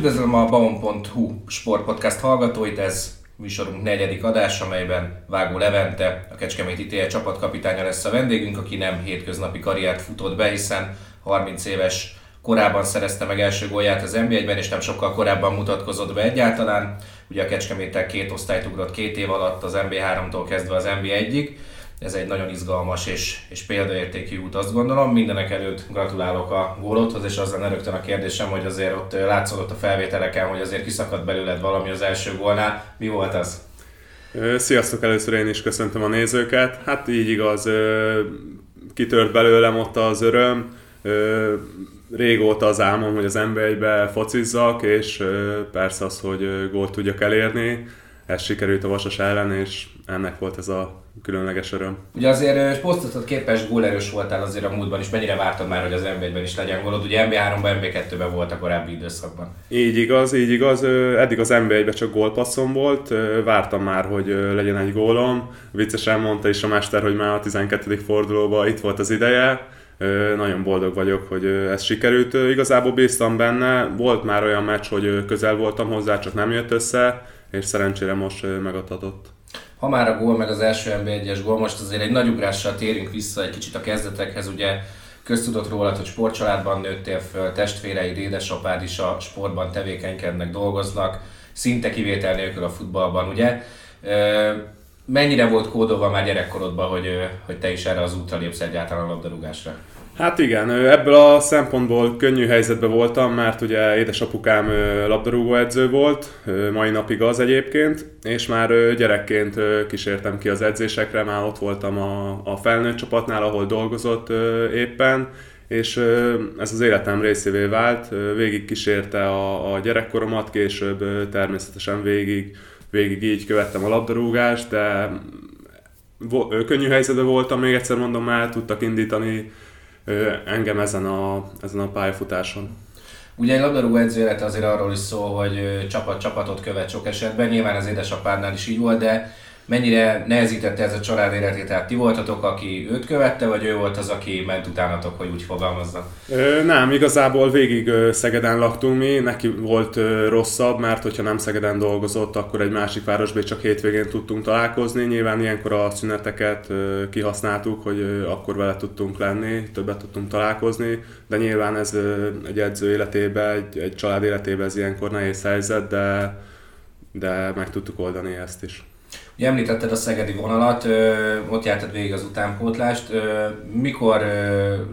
Üdvözlöm a baon.hu sportpodcast hallgatóit, ez műsorunk negyedik adás, amelyben Vágó Levente, a Kecskeméti TE csapatkapitánya lesz a vendégünk, aki nem hétköznapi karriert futott be, hiszen 30 éves korábban szerezte meg első gólját az NBA-ben, és nem sokkal korábban mutatkozott be egyáltalán. Ugye a Kecskeméttel két osztályt ugrott két év alatt az NBA 3-tól kezdve az NBA 1 ez egy nagyon izgalmas és, és példaértékű út, azt gondolom. Mindenek előtt gratulálok a gólodhoz, és azzal rögtön a kérdésem, hogy azért ott látszott a felvételeken, hogy azért kiszakadt belőled valami az első gólnál. Mi volt az? Sziasztok, először én is köszöntöm a nézőket. Hát így igaz, kitört belőlem ott az öröm. Régóta az álmom, hogy az nba focizzak, és persze az, hogy gólt tudjak elérni ez sikerült a Vasas ellen, és ennek volt ez a különleges öröm. Ugye azért posztoltad képes gólerős voltál azért a múltban is, mennyire vártad már, hogy az nba is legyen gólod? Ugye NB3-ban, NB2-ben volt a korábbi időszakban. Így igaz, így igaz. Eddig az nba csak gólpasszom volt, vártam már, hogy legyen egy gólom. Viccesen mondta is a mester, hogy már a 12. fordulóban itt volt az ideje. Nagyon boldog vagyok, hogy ez sikerült. Igazából bíztam benne, volt már olyan meccs, hogy közel voltam hozzá, csak nem jött össze és szerencsére most megadhatott. Ha már a gól, meg az első NB1-es gól, most azért egy nagy ugrással térünk vissza egy kicsit a kezdetekhez, ugye köztudott rólad, hogy sportcsaládban nőttél föl, testvéreid, édesapád is a sportban tevékenykednek, dolgoznak, szinte kivétel nélkül a futballban, ugye? Mennyire volt kódolva már gyerekkorodban, hogy, hogy te is erre az útra lépsz egyáltalán a labdarúgásra? Hát igen, ebből a szempontból könnyű helyzetben voltam, mert ugye édesapukám labdarúgó edző volt, mai napig az egyébként, és már gyerekként kísértem ki az edzésekre, már ott voltam a, a felnőtt csapatnál, ahol dolgozott éppen, és ez az életem részévé vált, végig kísérte a, a gyerekkoromat, később természetesen végig, végig így követtem a labdarúgást, de könnyű helyzetben voltam, még egyszer mondom, már tudtak indítani engem ezen a, ezen a pályafutáson. Ugye egy labdarúgó edző élete azért arról is szól, hogy csapat csapatot követ sok esetben, nyilván az édesapádnál is így volt, de mennyire nehezítette ez a család életét? Tehát ti voltatok, aki őt követte, vagy ő volt az, aki ment utánatok, hogy úgy fogalmazza? Nem, igazából végig Szegeden laktunk mi, neki volt rosszabb, mert hogyha nem Szegeden dolgozott, akkor egy másik városban csak hétvégén tudtunk találkozni. Nyilván ilyenkor a szüneteket kihasználtuk, hogy akkor vele tudtunk lenni, többet tudtunk találkozni, de nyilván ez egy edző életében, egy, egy család életében ez ilyenkor nehéz helyzet, de, de meg tudtuk oldani ezt is. Ugye említetted a szegedi vonalat, ott jártad végig az utánpótlást. Mikor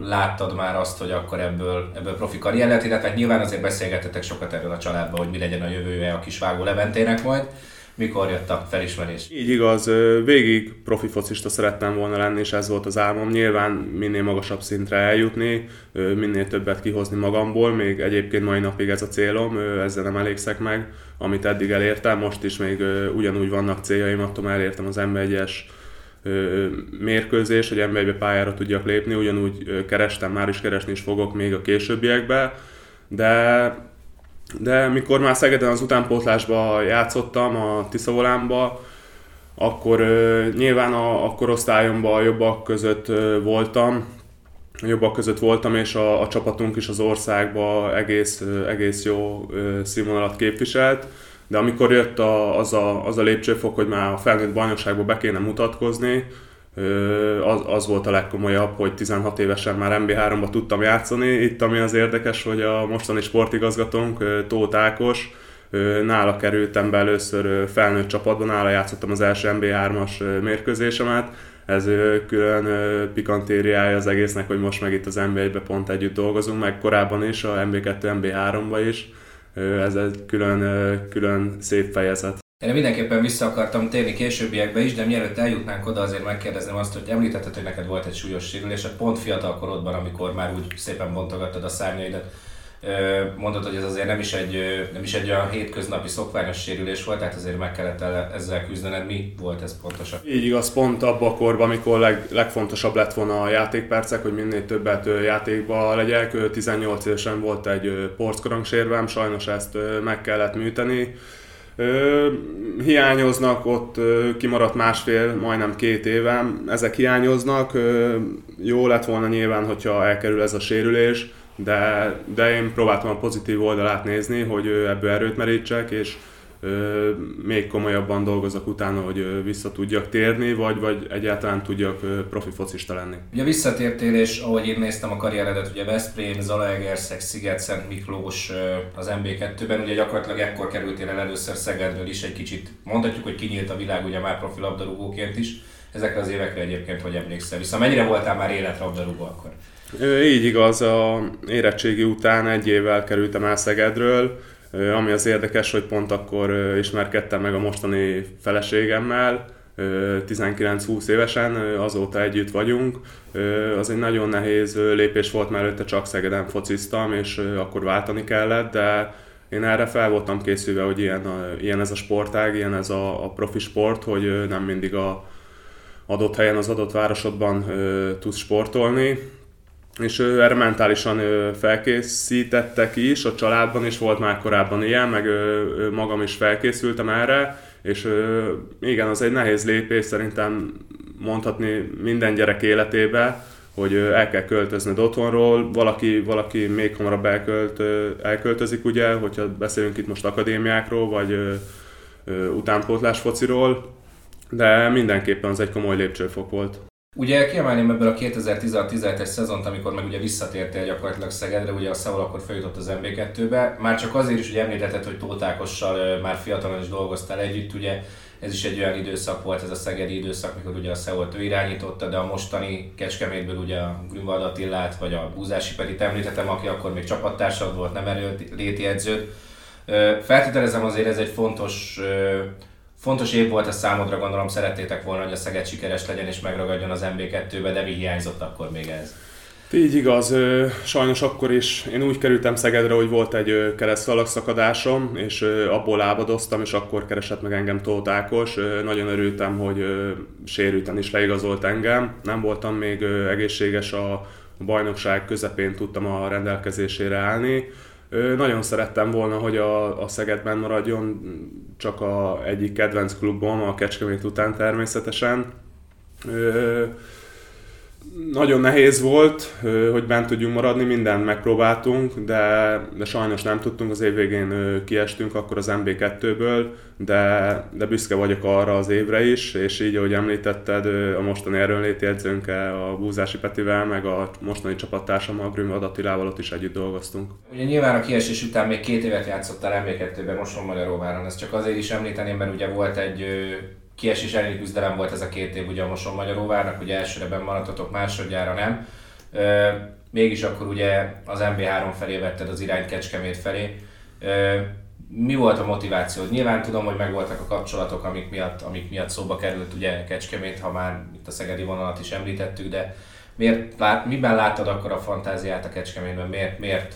láttad már azt, hogy akkor ebből, ebből profi karrier lehet, illetve hát nyilván azért beszélgettetek sokat erről a családban, hogy mi legyen a jövője a kis vágó Leventének majd mikor jött a felismerés? Így igaz, végig profi focista szerettem volna lenni, és ez volt az álmom. Nyilván minél magasabb szintre eljutni, minél többet kihozni magamból, még egyébként mai napig ez a célom, ezzel nem elégszek meg, amit eddig elértem, most is még ugyanúgy vannak céljaim, attól elértem az M1-es mérkőzés, hogy m pályára tudjak lépni, ugyanúgy kerestem, már is keresni is fogok még a későbbiekben, de de mikor már Szegeden az utánpótlásba játszottam, a Tiszavolánba, akkor uh, nyilván a, a korosztályomban a jobbak között uh, voltam, a jobbak között voltam, és a, a csapatunk is az országban egész, uh, egész jó uh, színvonalat képviselt, de amikor jött a, az, a, az a lépcsőfok, hogy már a felnőtt bajnokságban be kéne mutatkozni, az, az volt a legkomolyabb, hogy 16 évesen már MB3-ba tudtam játszani. Itt ami az érdekes, hogy a mostani sportigazgatónk Tóth Ákos, nála kerültem be először felnőtt csapatban, nála játszottam az első MB3-as mérkőzésemet. Ez külön pikantériája az egésznek, hogy most meg itt az MB1-be pont együtt dolgozunk, meg korábban is, a MB2, MB3-ba is. Ez egy külön, külön szép fejezet. Én mindenképpen vissza akartam térni későbbiekbe is, de mielőtt eljutnánk oda, azért megkérdezem azt, hogy említetted, hogy neked volt egy súlyos sérülés, hát pont fiatal korodban, amikor már úgy szépen bontogattad a szárnyaidat, mondod, hogy ez azért nem is egy, nem is egy olyan hétköznapi szokványos sérülés volt, tehát azért meg kellett ezzel küzdened. Mi volt ez pontosan? Így igaz, pont abban a korban, amikor leg, legfontosabb lett volna a játékpercek, hogy minél többet játékba legyek. 18 évesen volt egy porckorong sajnos ezt meg kellett műteni Ö, hiányoznak, ott ö, kimaradt másfél, majdnem két évem, ezek hiányoznak. Ö, jó lett volna nyilván, hogyha elkerül ez a sérülés, de, de én próbáltam a pozitív oldalát nézni, hogy ebből erőt merítsek, és még komolyabban dolgozok utána, hogy vissza tudjak térni, vagy, vagy egyáltalán tudjak profi focista lenni. Ugye visszatértél, és ahogy én néztem a karrieredet, ugye Veszprém, Zalaegerszeg, Sziget, Szent Miklós az MB2-ben, ugye gyakorlatilag ekkor kerültél el először Szegedről is egy kicsit, mondhatjuk, hogy kinyílt a világ ugye már profi labdarúgóként is. Ezekre az évekre egyébként hogy emlékszel vissza? Mennyire voltál már életrabdarúgó akkor? Így igaz, a érettségi után egy évvel kerültem el Szegedről, ami az érdekes, hogy pont akkor ismerkedtem meg a mostani feleségemmel, 19-20 évesen, azóta együtt vagyunk. Az egy nagyon nehéz lépés volt, mert előtte csak Szegeden fociztam, és akkor váltani kellett, de én erre fel voltam készülve, hogy ilyen, ilyen ez a sportág, ilyen ez a, a profi sport, hogy nem mindig a adott helyen, az adott városodban tudsz sportolni és erre mentálisan felkészítettek is, a családban is volt már korábban ilyen, meg magam is felkészültem erre, és igen, az egy nehéz lépés szerintem mondhatni minden gyerek életébe, hogy el kell költöznöd otthonról, valaki, valaki még hamarabb elkölt, elköltözik, ugye, hogyha beszélünk itt most akadémiákról, vagy utánpótlás fociról, de mindenképpen az egy komoly lépcsőfok volt. Ugye kiemelném ebből a 2016-17-es szezont, amikor meg ugye visszatértél gyakorlatilag Szegedre, ugye a Szevol akkor feljutott az MB2-be, már csak azért is, hogy említetted, hogy Tótákossal már fiatalon is dolgoztál együtt, ugye ez is egy olyan időszak volt, ez a szegedi időszak, mikor ugye a Szevolt ő irányította, de a mostani Kecskemétből ugye a Grünwald Attillát, vagy a Búzási Petit említettem, aki akkor még csapattársad volt, nem erőléti edződ. Feltételezem azért ez egy fontos Fontos év volt a számodra, gondolom szerettétek volna, hogy a Szeged sikeres legyen és megragadjon az MB2-be, de mi hiányzott akkor még ez? Így igaz, sajnos akkor is én úgy kerültem Szegedre, hogy volt egy keresztalagszakadásom, és abból lábadoztam, és akkor keresett meg engem Tóth Ákos. Nagyon örültem, hogy sérülten is leigazolt engem. Nem voltam még egészséges a bajnokság közepén tudtam a rendelkezésére állni nagyon szerettem volna, hogy a, a Szegedben maradjon, csak a egyik kedvenc klubom, a Kecskemét után természetesen. Ö, nagyon nehéz volt, hogy bent tudjunk maradni, mindent megpróbáltunk, de, de sajnos nem tudtunk, az év végén kiestünk akkor az MB2-ből, de, de büszke vagyok arra az évre is, és így, ahogy említetted, a mostani erőnléti edzőnkkel, a Búzási Petivel, meg a mostani csapattársam, a Grüm Adattilával ott is együtt dolgoztunk. Ugye nyilván a kiesés után még két évet játszottál MB2-ben, most Magyaróváron, ezt csak azért is említeném, mert ugye volt egy kiesés elleni küzdelem volt ez a két év ugye a Moson Magyaróvárnak, ugye elsőre benn maradtatok, másodjára nem. Ö, mégis akkor ugye az MB3 felé vetted az irányt Kecskemét felé. Ö, mi volt a motiváció? Nyilván tudom, hogy megvoltak a kapcsolatok, amik miatt, amik miatt szóba került ugye Kecskemét, ha már itt a szegedi vonalat is említettük, de miért, lát, miben láttad akkor a fantáziát a Kecskemétben? Miért, miért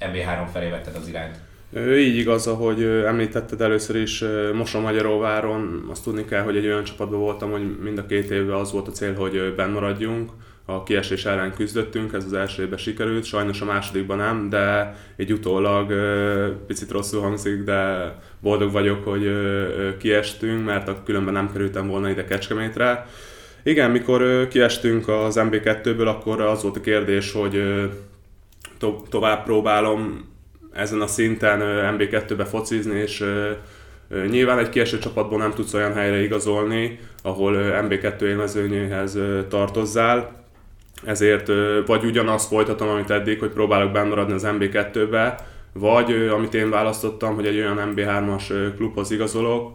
MB3 felé vetted az irányt? Így igaz, ahogy említetted először is Moson Magyaróváron, azt tudni kell, hogy egy olyan csapatban voltam, hogy mind a két évben az volt a cél, hogy benn maradjunk. A kiesés ellen küzdöttünk, ez az első évben sikerült, sajnos a másodikban nem, de egy utólag picit rosszul hangzik, de boldog vagyok, hogy kiestünk, mert különben nem kerültem volna ide Kecskemétre. Igen, mikor kiestünk az MB2-ből, akkor az volt a kérdés, hogy to- tovább próbálom ezen a szinten MB2-be focizni, és Nyilván egy kieső csapatból nem tudsz olyan helyre igazolni, ahol MB2 élmezőnyéhez tartozzál, ezért vagy ugyanazt folytatom, amit eddig, hogy próbálok bennmaradni az MB2-be, vagy amit én választottam, hogy egy olyan MB3-as klubhoz igazolok,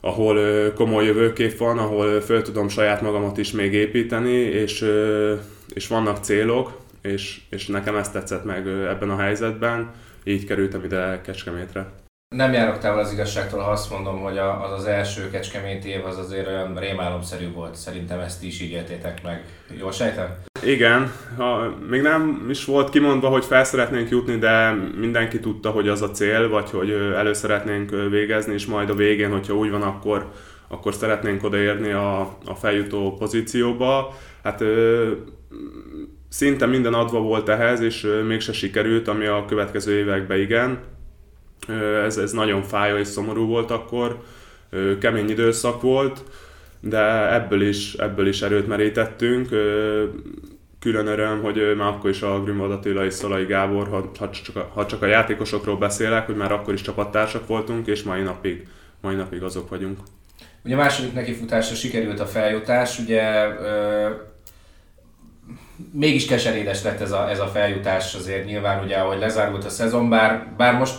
ahol komoly jövőkép van, ahol föl tudom saját magamat is még építeni, és, és vannak célok, és, és nekem ezt tetszett meg ebben a helyzetben, így kerültem ide Kecskemétre. Nem járok távol az igazságtól, ha azt mondom, hogy az az első Kecskemét év az azért olyan rémálomszerű volt. Szerintem ezt is így éltétek meg. Jól sejtem? Igen, ha, még nem is volt kimondva, hogy fel szeretnénk jutni, de mindenki tudta, hogy az a cél, vagy hogy elő szeretnénk végezni, és majd a végén, hogyha úgy van, akkor, akkor szeretnénk odaérni a, a feljutó pozícióba. Hát szinte minden adva volt ehhez, és mégse sikerült, ami a következő években igen. Ez, ez nagyon fájó és szomorú volt akkor, kemény időszak volt, de ebből is, ebből is erőt merítettünk. külön öröm, hogy már akkor is a Grünwald Attila és Szalai Gábor, ha, ha, csak ha csak a játékosokról beszélek, hogy már akkor is csapattársak voltunk, és mai napig, mai napig azok vagyunk. Ugye a második nekifutásra sikerült a feljutás, ugye ö, mégis keserédes lett ez a, ez a feljutás azért nyilván ugye, ahogy lezárult a szezon, bár, bár most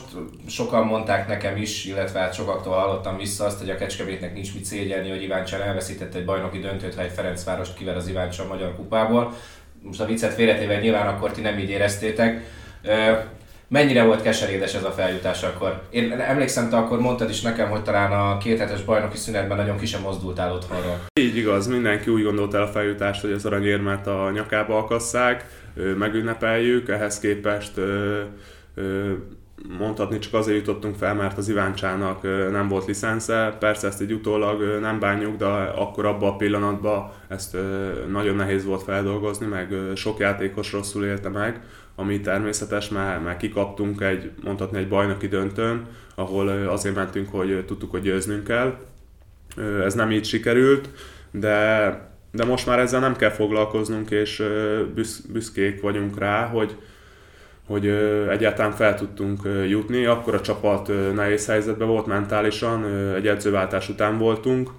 sokan mondták nekem is, illetve hát sokaktól hallottam vissza azt, hogy a Kecskemétnek nincs mit szégyelni, hogy Iváncsán elveszített egy bajnoki döntőt, ha egy Ferencvárost kiver az Iváncsán Magyar Kupából. Most a viccet félretéve nyilván akkor ti nem így éreztétek. Mennyire volt keserédes ez a feljutás akkor? Én emlékszem, te akkor mondtad is nekem, hogy talán a kéthetes bajnoki szünetben nagyon ki sem mozdultál otthonról. Így igaz, mindenki úgy gondolt el a feljutást, hogy az aranyérmet a nyakába akasszák, megünnepeljük, ehhez képest mondhatni csak azért jutottunk fel, mert az Iváncsának nem volt licensze. Persze ezt egy utólag nem bánjuk, de akkor abban a pillanatban ezt nagyon nehéz volt feldolgozni, meg sok játékos rosszul élte meg, ami természetes, mert, mert kikaptunk egy, mondhatni egy bajnoki döntőn, ahol azért mentünk, hogy tudtuk, hogy győznünk kell. Ez nem így sikerült, de, de most már ezzel nem kell foglalkoznunk, és büszkék vagyunk rá, hogy, hogy egyáltalán fel tudtunk jutni. Akkor a csapat nehéz helyzetben volt mentálisan, egy edzőváltás után voltunk.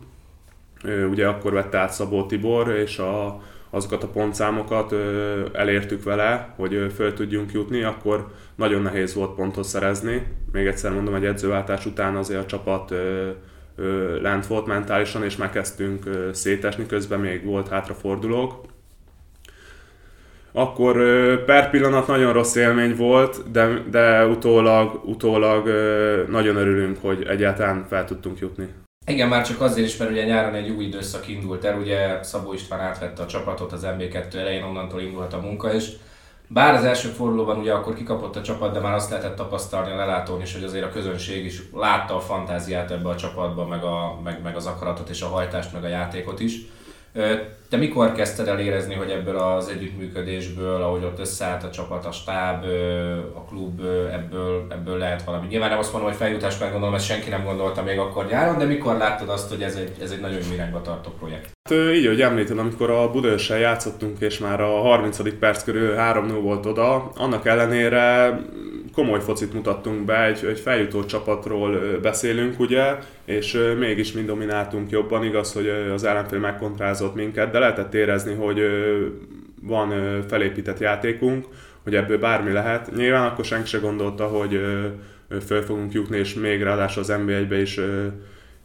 Ugye akkor vette át Szabó Tibor, és a, azokat a pontszámokat elértük vele, hogy föl tudjunk jutni, akkor nagyon nehéz volt pontot szerezni. Még egyszer mondom, egy edzőváltás után azért a csapat lent volt mentálisan, és megkezdtünk szétesni, közben még volt hátrafordulók akkor per pillanat nagyon rossz élmény volt, de, de utólag, utólag nagyon örülünk, hogy egyáltalán fel tudtunk jutni. Igen, már csak azért is, mert ugye nyáron egy új időszak indult el, ugye Szabó István átvette a csapatot az MB2 elején, onnantól indult a munka, és bár az első fordulóban ugye akkor kikapott a csapat, de már azt lehetett tapasztalni a lelátón is, hogy azért a közönség is látta a fantáziát ebbe a csapatba, meg, a, meg, meg az akaratot és a hajtást, meg a játékot is. Te mikor kezdted el érezni, hogy ebből az együttműködésből, ahogy ott összeállt a csapat, a stáb, a klub, ebből, ebből lehet valami? Nyilván nem azt mondom, hogy feljutás, mert gondolom, ezt senki nem gondolta még akkor nyáron, de mikor láttad azt, hogy ez egy, ez egy nagyon irányba tartó projekt? Hát, így, hogy említed, amikor a Budaörsel játszottunk, és már a 30. perc körül 3-0 volt oda, annak ellenére komoly focit mutattunk be, egy, egy feljutó csapatról beszélünk, ugye, és mégis mind domináltunk jobban, igaz, hogy az ellenfél megkontrázott minket, de lehetett érezni, hogy van felépített játékunk, hogy ebből bármi lehet. Nyilván akkor senki se gondolta, hogy föl fogunk jutni, és még ráadásul az NB1-be is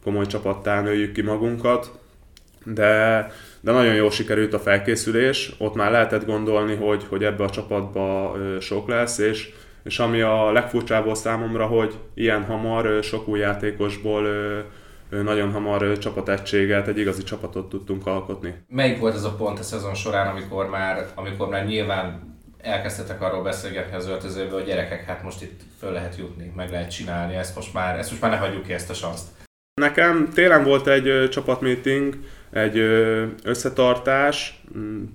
komoly csapattá nőjük ki magunkat, de, de nagyon jól sikerült a felkészülés, ott már lehetett gondolni, hogy, hogy ebbe a csapatba sok lesz, és és ami a legfurcsább volt számomra, hogy ilyen hamar sok új játékosból nagyon hamar csapategységet, egy igazi csapatot tudtunk alkotni. Melyik volt ez a pont a szezon során, amikor már, amikor már nyilván elkezdtetek arról beszélgetni az öltözőből, hogy gyerekek, hát most itt föl lehet jutni, meg lehet csinálni, ezt most már, ezt most már ne hagyjuk ki ezt a sanszt. Nekem télen volt egy csapatmeeting, egy összetartás,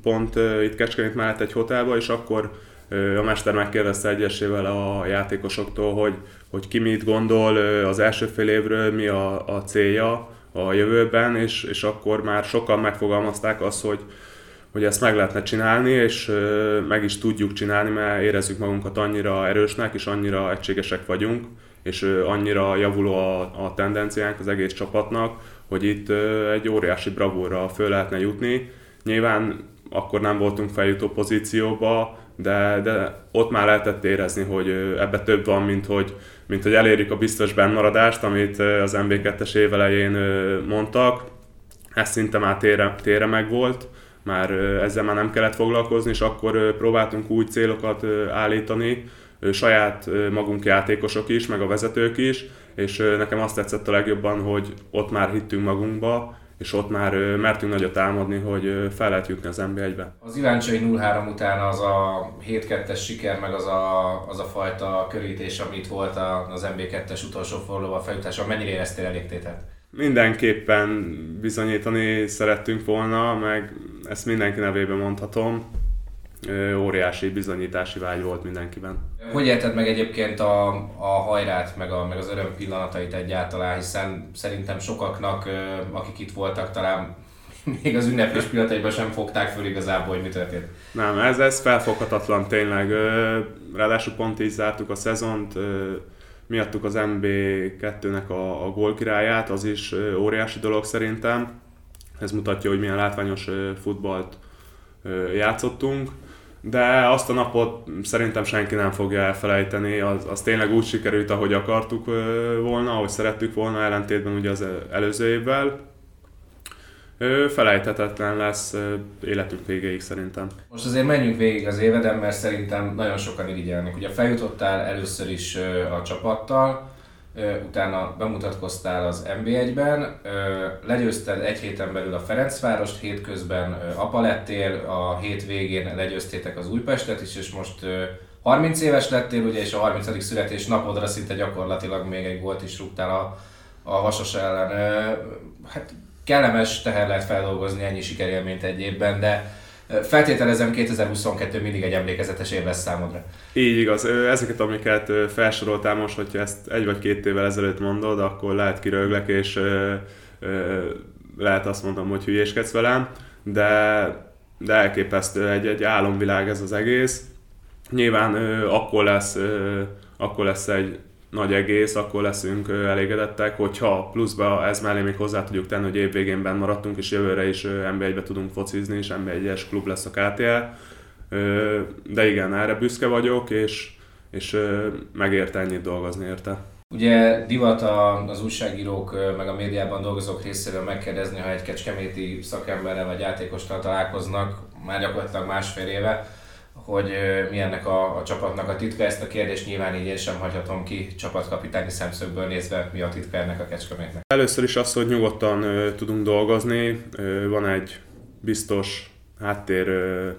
pont itt Kecskemét mellett egy hotelba, és akkor a mester megkérdezte egyesével a játékosoktól, hogy, hogy ki mit gondol az első fél évről, mi a, a célja a jövőben, és, és akkor már sokan megfogalmazták azt, hogy, hogy ezt meg lehetne csinálni, és meg is tudjuk csinálni, mert érezzük magunkat annyira erősnek, és annyira egységesek vagyunk, és annyira javuló a, a tendenciánk az egész csapatnak, hogy itt egy óriási bravúrra föl lehetne jutni. Nyilván akkor nem voltunk feljutó pozícióba, de, de ott már lehetett érezni, hogy ebbe több van, mint hogy, mint hogy elérjük a biztos bennmaradást, amit az MB2-es évelején mondtak. Ez szinte már tére, tére meg volt, már ezzel már nem kellett foglalkozni, és akkor próbáltunk új célokat állítani, saját magunk játékosok is, meg a vezetők is, és nekem azt tetszett a legjobban, hogy ott már hittünk magunkba, és ott már mertünk nagyot álmodni, hogy fel lehet jutni az NB1-be. Az Iváncsai 0-3 után az a 7-2-es siker, meg az a, az a fajta körítés, amit volt az NB2-es utolsó fordulóval feljutása, mennyire éreztél elégtétet? Mindenképpen bizonyítani szerettünk volna, meg ezt mindenki nevében mondhatom óriási bizonyítási vágy volt mindenkiben. Hogy érted meg egyébként a, a hajrát, meg, a, meg az öröm pillanatait egyáltalán, hiszen szerintem sokaknak, akik itt voltak, talán még az ünnepés pillanataiban sem fogták föl igazából, hogy mi történt. Nem, ez, ez felfoghatatlan tényleg. Ráadásul pont így zártuk a szezont, miattuk az MB2-nek a, a gólkirályát, az is óriási dolog szerintem. Ez mutatja, hogy milyen látványos futballt játszottunk de azt a napot szerintem senki nem fogja elfelejteni, az, az tényleg úgy sikerült, ahogy akartuk volna, ahogy szerettük volna, ellentétben ugye az előző évvel. Felejthetetlen lesz életünk végéig szerintem. Most azért menjünk végig az éveden, mert szerintem nagyon sokan irigyelnek. Ugye feljutottál először is a csapattal, utána bemutatkoztál az NB1-ben, legyőzted egy héten belül a Ferencvárost, hétközben apa lettél, a hét végén legyőztétek az Újpestet is, és most 30 éves lettél, ugye, és a 30. születés napodra szinte gyakorlatilag még egy gólt is rúgtál a, a Vasas ellen. Hát kellemes teher lehet feldolgozni ennyi sikerélményt egy évben, de Feltételezem 2022 mindig egy emlékezetes év lesz számodra. Így igaz. Ezeket, amiket felsoroltál most, hogyha ezt egy vagy két évvel ezelőtt mondod, akkor lehet kiröglek, és lehet azt mondom, hogy hülyéskedsz velem, de, de elképesztő, egy, egy álomvilág ez az egész. Nyilván akkor lesz, akkor lesz egy nagy egész, akkor leszünk elégedettek, hogyha pluszba ez mellé még hozzá tudjuk tenni, hogy évvégén benn maradtunk, és jövőre is NB1-be tudunk focizni, és NB1-es klub lesz a KTL. De igen, erre büszke vagyok, és, és megérte ennyit dolgozni érte. Ugye divat az újságírók meg a médiában dolgozók részéről megkérdezni, ha egy kecskeméti szakemberrel vagy játékostal találkoznak, már gyakorlatilag másfél éve, hogy mi ennek a, a csapatnak a titka. Ezt a kérdést nyilván így én sem hagyhatom ki csapatkapitányi szemszögből nézve, mi a titka ennek a kecskemétnek. Először is az, hogy nyugodtan ö, tudunk dolgozni, ö, van egy biztos háttér ö,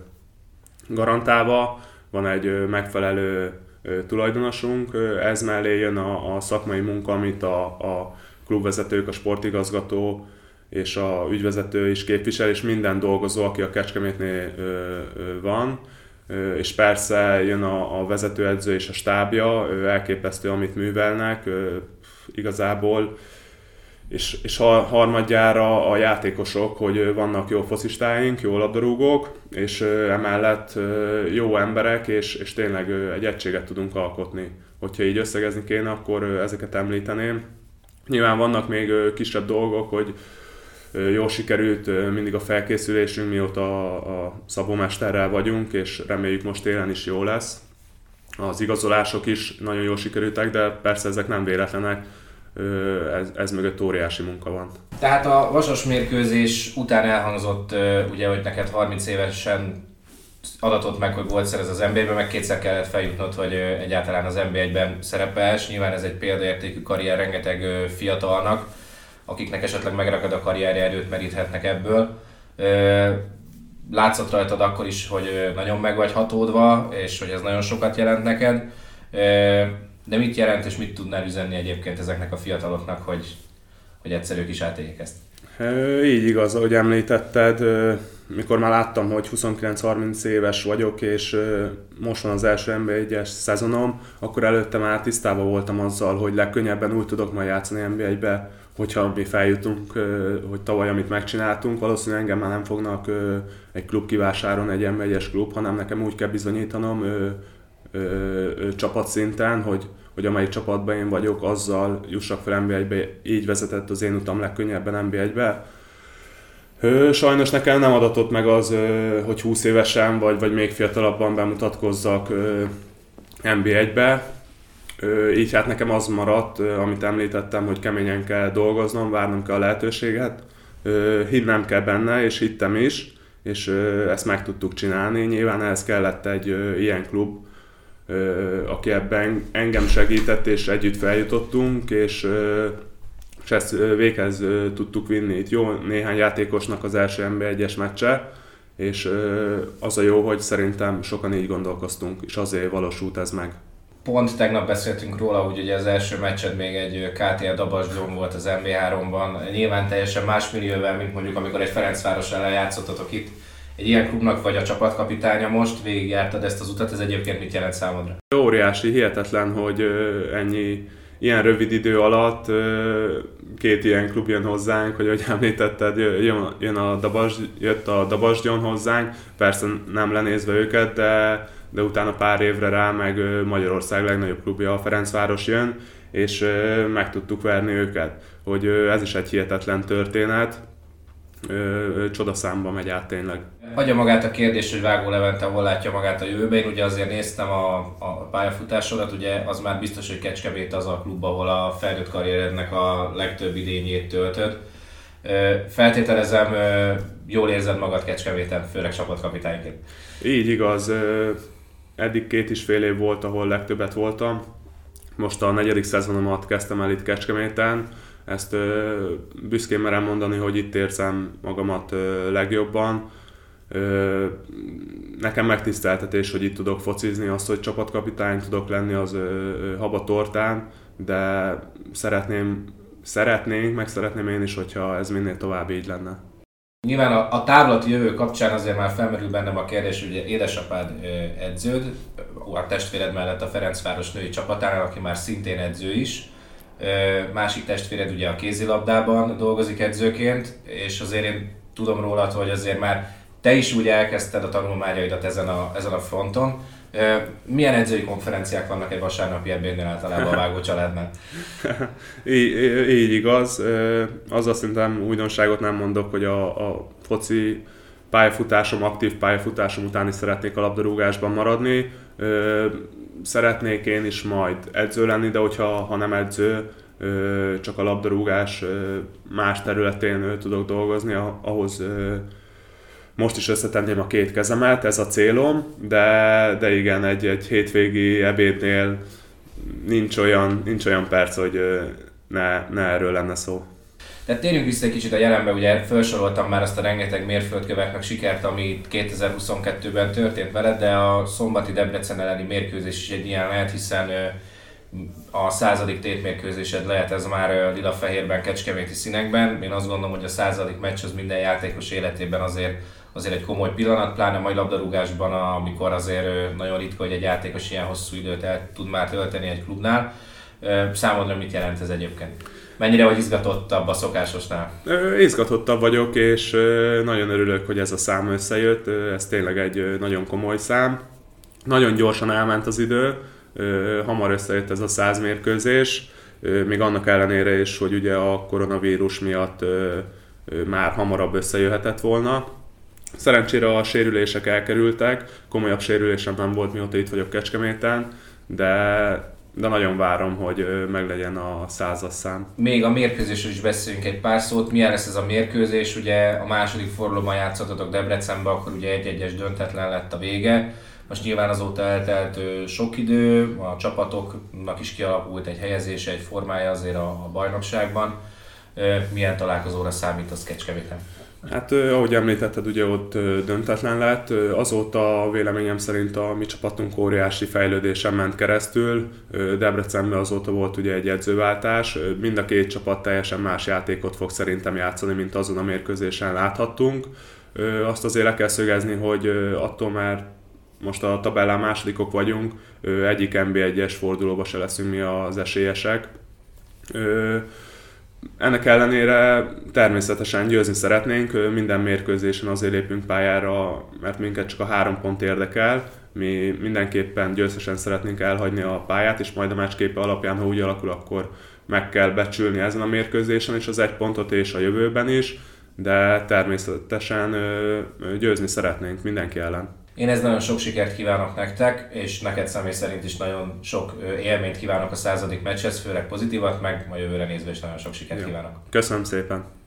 garantálva, van egy ö, megfelelő ö, tulajdonosunk, ö, ez mellé jön a, a szakmai munka, amit a, a klubvezetők, a sportigazgató, és a ügyvezető is képvisel, és minden dolgozó, aki a Kecskemétnél ö, ö, van és persze jön a, a vezetőedző és a stábja, elképesztő, amit művelnek, igazából, és, és harmadjára a játékosok, hogy vannak jó focistáink, jó labdarúgók, és emellett jó emberek, és, és tényleg egy egységet tudunk alkotni. Hogyha így összegezni kéne, akkor ezeket említeném. Nyilván vannak még kisebb dolgok, hogy Jól sikerült mindig a felkészülésünk, mióta a szabómesterrel vagyunk, és reméljük most télen is jó lesz. Az igazolások is nagyon jól sikerültek, de persze ezek nem véletlenek, ez, ez mögött óriási munka van. Tehát a vasas mérkőzés után elhangzott, ugye, hogy neked 30 évesen adatot meg, hogy volt szerez az NBA-ben, meg kétszer kellett feljutnod, hogy egyáltalán az NBA-ben szerepelsz. Nyilván ez egy példaértékű karrier rengeteg fiatalnak akiknek esetleg megrakad a karrierje erőt meríthetnek ebből. Látszott rajtad akkor is, hogy nagyon meg vagy hatódva, és hogy ez nagyon sokat jelent neked. De mit jelent, és mit tudnál üzenni egyébként ezeknek a fiataloknak, hogy, hogy egyszerűek is átéljék ezt? Így igaz, ahogy említetted, mikor már láttam, hogy 29-30 éves vagyok, és most van az első NB1-es szezonom, akkor előtte már tisztában voltam azzal, hogy legkönnyebben úgy tudok majd játszani NB1-be, hogyha mi feljutunk, hogy tavaly amit megcsináltunk, valószínűleg engem már nem fognak egy klub kivásáron, egy m klub, hanem nekem úgy kell bizonyítanom csapatszinten, hogy, hogy amelyik csapatban én vagyok, azzal jussak fel NB1-be, így vezetett az én utam legkönnyebben NB1-be. Sajnos nekem nem adatott meg az, hogy 20 évesen vagy, vagy még fiatalabban bemutatkozzak NB1-be, így hát nekem az maradt, amit említettem, hogy keményen kell dolgoznom, várnom kell a lehetőséget, hinnem kell benne, és hittem is, és ezt meg tudtuk csinálni. Nyilván ehhez kellett egy ilyen klub, aki ebben engem segített, és együtt feljutottunk, és, és ezt véghez tudtuk vinni. Itt jó néhány játékosnak az első NB1-es meccse, és az a jó, hogy szerintem sokan így gondolkoztunk, és azért valósult ez meg pont tegnap beszéltünk róla, hogy ugye az első meccsed még egy KTL Dabasdom volt az MB3-ban, nyilván teljesen más millióvel, mint mondjuk amikor egy Ferencváros ellen játszottatok itt. Egy ilyen klubnak vagy a csapatkapitánya most, végigjártad ezt az utat, ez egyébként mit jelent számodra? Óriási, hihetetlen, hogy ennyi ilyen rövid idő alatt két ilyen klub jön hozzánk, hogy ahogy említetted, jön, jön a Dabas, jött a Dabasgyon hozzánk, persze nem lenézve őket, de, de utána pár évre rá meg Magyarország legnagyobb klubja, a Ferencváros jön, és meg tudtuk verni őket. Hogy ez is egy hihetetlen történet, csodaszámba megy át tényleg. Hagyja magát a kérdés, hogy Vágó Levente hol látja magát a jövőben. Én ugye azért néztem a, a pályafutásodat, ugye az már biztos, hogy Kecskemét az a klub, ahol a felnőtt karrierednek a legtöbb idényét töltöd. Feltételezem, jól érzed magad Kecskeméten, főleg csapatkapitányként. Így igaz. Eddig két is fél év volt, ahol legtöbbet voltam. Most a negyedik szezonomat kezdtem el itt Kecskeméten ezt ö, büszkén merem mondani, hogy itt érzem magamat ö, legjobban. Ö, nekem megtiszteltetés, hogy itt tudok focizni, azt, hogy csapatkapitány tudok lenni, az ö, haba tortán, de szeretném, szeretnénk, meg szeretném én is, hogyha ez minél tovább így lenne. Nyilván a, a távlati jövő kapcsán azért már felmerül bennem a kérdés, hogy édesapád edződ, a testvéred mellett a Ferencváros női csapatánál, aki már szintén edző is másik testvéred ugye a kézilabdában dolgozik edzőként, és azért én tudom róla, hogy azért már te is úgy elkezdted a tanulmányaidat ezen a, ezen a fronton. Milyen edzői konferenciák vannak egy vasárnapi ebédnél általában a vágó családnál? így, így igaz. Azzal szerintem újdonságot nem mondok, hogy a, a foci pályafutásom, aktív pályafutásom után is szeretnék a labdarúgásban maradni szeretnék én is majd edző lenni, de hogyha ha nem edző, csak a labdarúgás más területén tudok dolgozni, ahhoz most is összetenném a két kezemet, ez a célom, de, de igen, egy, egy hétvégi ebédnél nincs olyan, nincs olyan perc, hogy ne, ne erről lenne szó. Tehát térjünk vissza egy kicsit a jelenbe, ugye felsoroltam már azt a rengeteg mérföldkövet, meg sikert, ami 2022-ben történt veled, de a szombati Debrecen elleni mérkőzés is egy ilyen lehet, hiszen a századik tétmérkőzésed lehet ez már lila-fehérben, kecskeméti színekben. Én azt gondolom, hogy a századik meccs az minden játékos életében azért, azért egy komoly pillanat, pláne mai labdarúgásban, amikor azért nagyon ritka, hogy egy játékos ilyen hosszú időt el tud már tölteni egy klubnál. Számodra mit jelent ez egyébként? Mennyire vagy izgatottabb a szokásosnál? Izgatottabb vagyok, és nagyon örülök, hogy ez a szám összejött. Ez tényleg egy nagyon komoly szám. Nagyon gyorsan elment az idő, hamar összejött ez a száz mérkőzés, még annak ellenére is, hogy ugye a koronavírus miatt már hamarabb összejöhetett volna. Szerencsére a sérülések elkerültek, komolyabb sérülésem nem volt, mióta itt vagyok Kecskeméten, de de nagyon várom, hogy meglegyen a százas szám. Még a mérkőzésről is beszéljünk egy pár szót. Milyen lesz ez a mérkőzés? Ugye a második fordulóban játszottatok Debrecenbe, akkor ugye egy-egyes döntetlen lett a vége. Most nyilván azóta eltelt sok idő, a csapatoknak is kialakult egy helyezése, egy formája azért a, a bajnokságban. Milyen találkozóra számít az Kecskeméten? Hát ahogy említetted, ugye ott döntetlen lett. Azóta véleményem szerint a mi csapatunk óriási fejlődésen ment keresztül. Debrecenben azóta volt ugye egy edzőváltás. Mind a két csapat teljesen más játékot fog szerintem játszani, mint azon a mérkőzésen láthattunk. Azt azért le kell szögezni, hogy attól már most a tabellán másodikok vagyunk, egyik NB1-es fordulóba se leszünk mi az esélyesek ennek ellenére természetesen győzni szeretnénk, minden mérkőzésen azért lépünk pályára, mert minket csak a három pont érdekel, mi mindenképpen győztesen szeretnénk elhagyni a pályát, és majd a meccsképe alapján, ha úgy alakul, akkor meg kell becsülni ezen a mérkőzésen is az egy pontot és a jövőben is, de természetesen győzni szeretnénk mindenki ellen. Én ez nagyon sok sikert kívánok nektek, és neked személy szerint is nagyon sok élményt kívánok a századik meccshez, főleg pozitívat, meg a jövőre nézve is nagyon sok sikert Jó. kívánok. Köszönöm szépen!